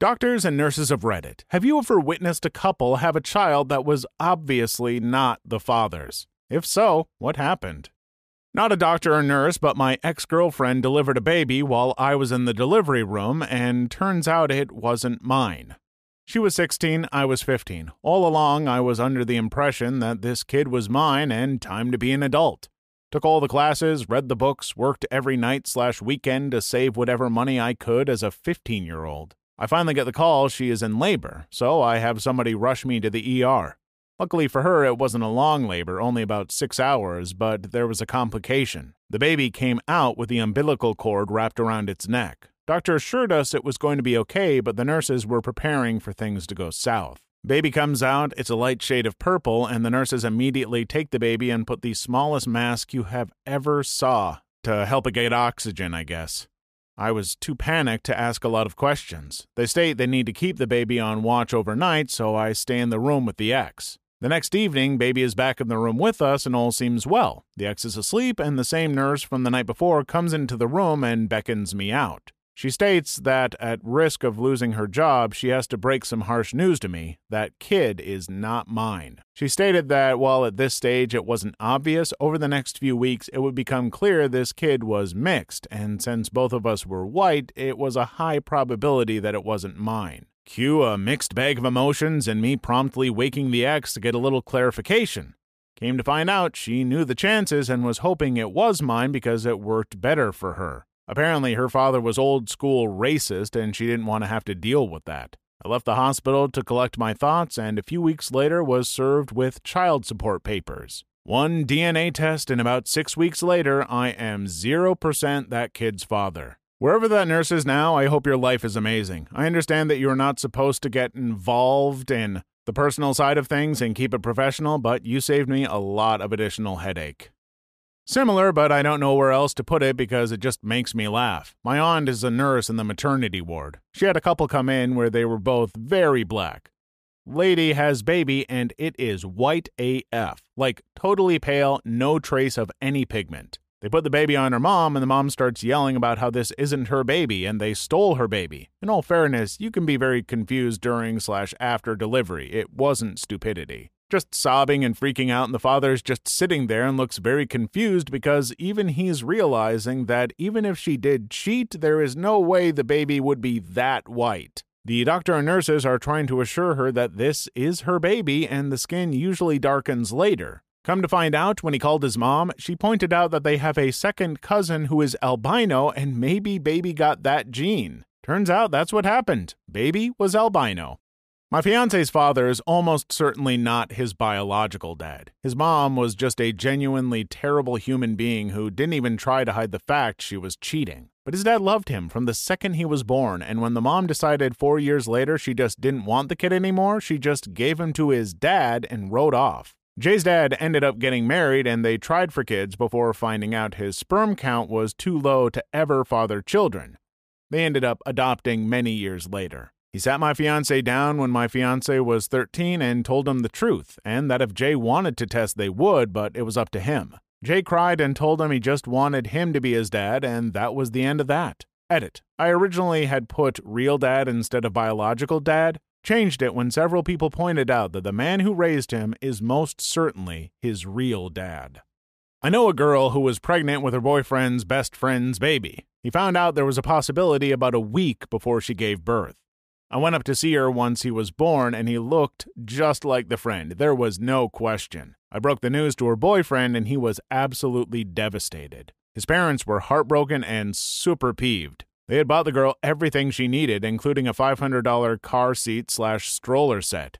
Doctors and nurses of Reddit, have you ever witnessed a couple have a child that was obviously not the father's? If so, what happened? Not a doctor or nurse, but my ex girlfriend delivered a baby while I was in the delivery room, and turns out it wasn't mine. She was 16, I was 15. All along, I was under the impression that this kid was mine and time to be an adult. Took all the classes, read the books, worked every night slash weekend to save whatever money I could as a 15 year old. I finally get the call she is in labor, so I have somebody rush me to the ER. Luckily for her, it wasn't a long labor, only about six hours, but there was a complication. The baby came out with the umbilical cord wrapped around its neck. Doctor assured us it was going to be okay, but the nurses were preparing for things to go south. Baby comes out, it's a light shade of purple, and the nurses immediately take the baby and put the smallest mask you have ever saw to help it get oxygen, I guess. I was too panicked to ask a lot of questions. They state they need to keep the baby on watch overnight, so I stay in the room with the ex. The next evening, baby is back in the room with us and all seems well. The ex is asleep, and the same nurse from the night before comes into the room and beckons me out. She states that at risk of losing her job, she has to break some harsh news to me. That kid is not mine. She stated that while at this stage it wasn't obvious, over the next few weeks it would become clear this kid was mixed, and since both of us were white, it was a high probability that it wasn't mine. Cue a mixed bag of emotions and me promptly waking the ex to get a little clarification. Came to find out she knew the chances and was hoping it was mine because it worked better for her. Apparently, her father was old school racist and she didn't want to have to deal with that. I left the hospital to collect my thoughts and a few weeks later was served with child support papers. One DNA test, and about six weeks later, I am 0% that kid's father. Wherever that nurse is now, I hope your life is amazing. I understand that you are not supposed to get involved in the personal side of things and keep it professional, but you saved me a lot of additional headache. Similar, but I don't know where else to put it because it just makes me laugh. My aunt is a nurse in the maternity ward. She had a couple come in where they were both very black. Lady has baby and it is white AF, like totally pale, no trace of any pigment. They put the baby on her mom, and the mom starts yelling about how this isn't her baby and they stole her baby. In all fairness, you can be very confused during slash after delivery. It wasn't stupidity just sobbing and freaking out, and the father's just sitting there and looks very confused because even he's realizing that even if she did cheat, there is no way the baby would be that white. The doctor and nurses are trying to assure her that this is her baby and the skin usually darkens later. Come to find out, when he called his mom, she pointed out that they have a second cousin who is albino and maybe baby got that gene. Turns out that's what happened. Baby was albino. My fiance's father is almost certainly not his biological dad. His mom was just a genuinely terrible human being who didn't even try to hide the fact she was cheating. But his dad loved him from the second he was born, and when the mom decided four years later she just didn't want the kid anymore, she just gave him to his dad and rode off. Jay's dad ended up getting married and they tried for kids before finding out his sperm count was too low to ever father children. They ended up adopting many years later. He sat my fiance down when my fiance was 13 and told him the truth, and that if Jay wanted to test, they would, but it was up to him. Jay cried and told him he just wanted him to be his dad, and that was the end of that. Edit. I originally had put real dad instead of biological dad, changed it when several people pointed out that the man who raised him is most certainly his real dad. I know a girl who was pregnant with her boyfriend's best friend's baby. He found out there was a possibility about a week before she gave birth. I went up to see her once he was born, and he looked just like the friend. There was no question. I broke the news to her boyfriend, and he was absolutely devastated. His parents were heartbroken and super peeved. They had bought the girl everything she needed, including a $500 car seat slash stroller set.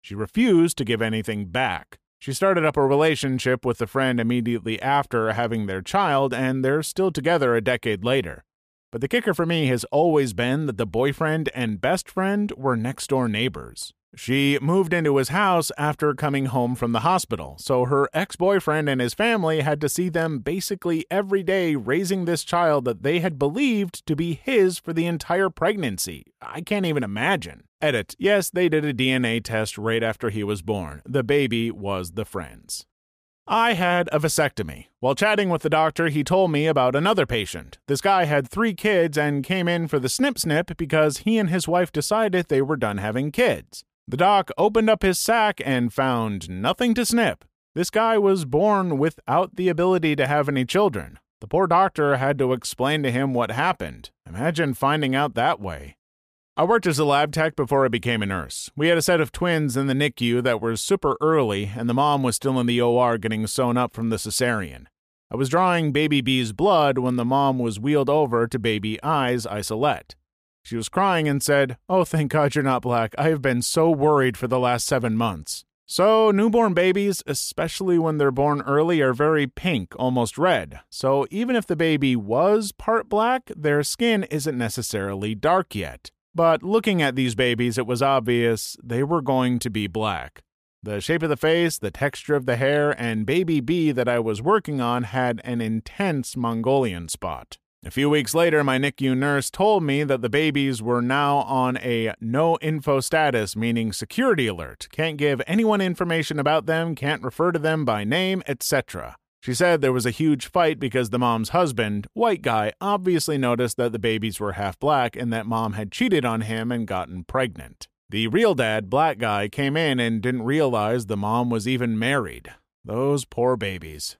She refused to give anything back. She started up a relationship with the friend immediately after having their child, and they're still together a decade later. But the kicker for me has always been that the boyfriend and best friend were next door neighbors. She moved into his house after coming home from the hospital, so her ex boyfriend and his family had to see them basically every day raising this child that they had believed to be his for the entire pregnancy. I can't even imagine. Edit. Yes, they did a DNA test right after he was born. The baby was the friend's. I had a vasectomy. While chatting with the doctor, he told me about another patient. This guy had three kids and came in for the snip snip because he and his wife decided they were done having kids. The doc opened up his sack and found nothing to snip. This guy was born without the ability to have any children. The poor doctor had to explain to him what happened. Imagine finding out that way. I worked as a lab tech before I became a nurse. We had a set of twins in the NICU that were super early, and the mom was still in the OR getting sewn up from the cesarean. I was drawing baby B's blood when the mom was wheeled over to baby I's isolette. She was crying and said, Oh, thank God you're not black. I have been so worried for the last seven months. So, newborn babies, especially when they're born early, are very pink, almost red. So, even if the baby was part black, their skin isn't necessarily dark yet. But looking at these babies, it was obvious they were going to be black. The shape of the face, the texture of the hair, and baby B that I was working on had an intense Mongolian spot. A few weeks later, my NICU nurse told me that the babies were now on a no info status, meaning security alert. Can't give anyone information about them, can't refer to them by name, etc. She said there was a huge fight because the mom's husband, white guy, obviously noticed that the babies were half black and that mom had cheated on him and gotten pregnant. The real dad, black guy, came in and didn't realize the mom was even married. Those poor babies.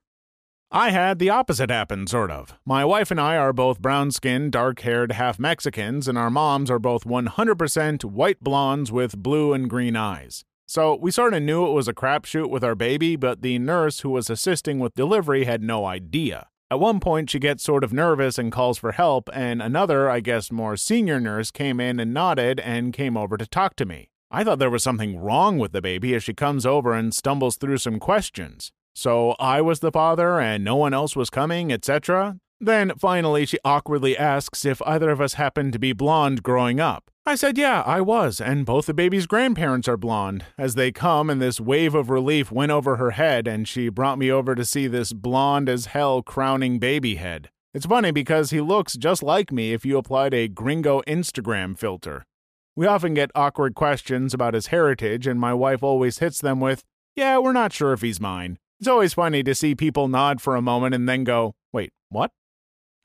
I had the opposite happen, sort of. My wife and I are both brown skinned, dark haired, half Mexicans, and our moms are both 100% white blondes with blue and green eyes. So we sort of knew it was a crapshoot with our baby, but the nurse who was assisting with delivery had no idea. At one point, she gets sort of nervous and calls for help, and another, I guess more senior nurse, came in and nodded and came over to talk to me. I thought there was something wrong with the baby as she comes over and stumbles through some questions. So I was the father and no one else was coming, etc. Then finally, she awkwardly asks if either of us happened to be blonde growing up. I said, Yeah, I was, and both the baby's grandparents are blonde. As they come, and this wave of relief went over her head, and she brought me over to see this blonde as hell crowning baby head. It's funny because he looks just like me if you applied a gringo Instagram filter. We often get awkward questions about his heritage, and my wife always hits them with, Yeah, we're not sure if he's mine. It's always funny to see people nod for a moment and then go, Wait, what?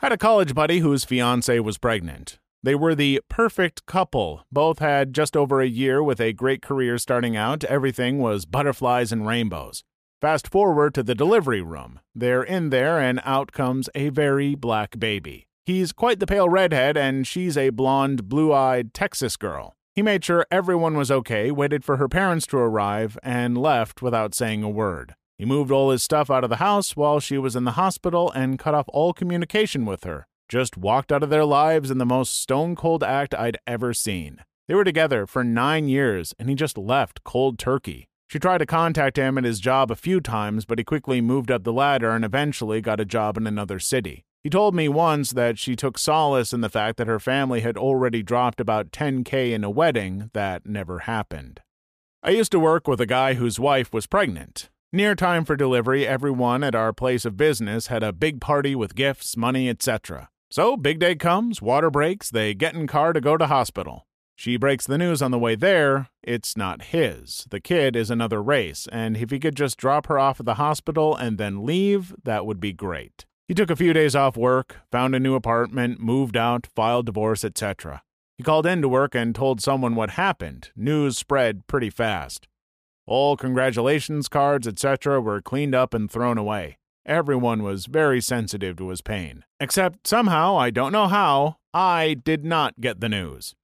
I Had a college buddy whose fiance was pregnant. They were the perfect couple. Both had just over a year with a great career starting out. Everything was butterflies and rainbows. Fast forward to the delivery room. They're in there, and out comes a very black baby. He's quite the pale redhead, and she's a blonde, blue eyed Texas girl. He made sure everyone was okay, waited for her parents to arrive, and left without saying a word. He moved all his stuff out of the house while she was in the hospital and cut off all communication with her. Just walked out of their lives in the most stone cold act I'd ever seen. They were together for nine years, and he just left cold turkey. She tried to contact him at his job a few times, but he quickly moved up the ladder and eventually got a job in another city. He told me once that she took solace in the fact that her family had already dropped about 10K in a wedding that never happened. I used to work with a guy whose wife was pregnant. Near time for delivery, everyone at our place of business had a big party with gifts, money, etc. So, big day comes, water breaks, they get in car to go to hospital. She breaks the news on the way there. It's not his. The kid is another race, and if he could just drop her off at the hospital and then leave, that would be great. He took a few days off work, found a new apartment, moved out, filed divorce, etc. He called in to work and told someone what happened. News spread pretty fast. All congratulations cards, etc., were cleaned up and thrown away. Everyone was very sensitive to his pain. Except somehow, I don't know how, I did not get the news.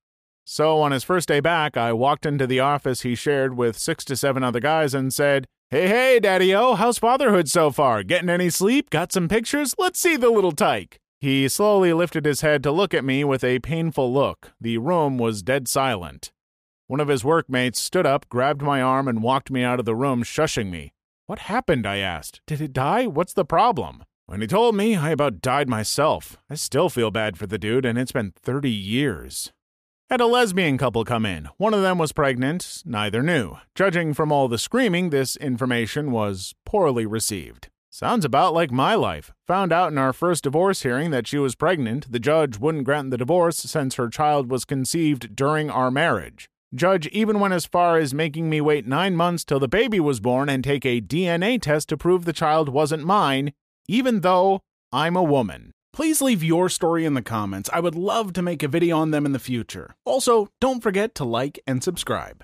So on his first day back, I walked into the office he shared with six to seven other guys and said, Hey, hey, Daddy O, how's fatherhood so far? Getting any sleep? Got some pictures? Let's see the little tyke. He slowly lifted his head to look at me with a painful look. The room was dead silent. One of his workmates stood up, grabbed my arm, and walked me out of the room, shushing me. What happened? I asked. Did it die? What's the problem? When he told me, I about died myself. I still feel bad for the dude, and it's been 30 years. Had a lesbian couple come in. One of them was pregnant, neither knew. Judging from all the screaming, this information was poorly received. Sounds about like my life. Found out in our first divorce hearing that she was pregnant. The judge wouldn't grant the divorce since her child was conceived during our marriage. Judge even went as far as making me wait nine months till the baby was born and take a DNA test to prove the child wasn't mine, even though I'm a woman. Please leave your story in the comments. I would love to make a video on them in the future. Also, don't forget to like and subscribe.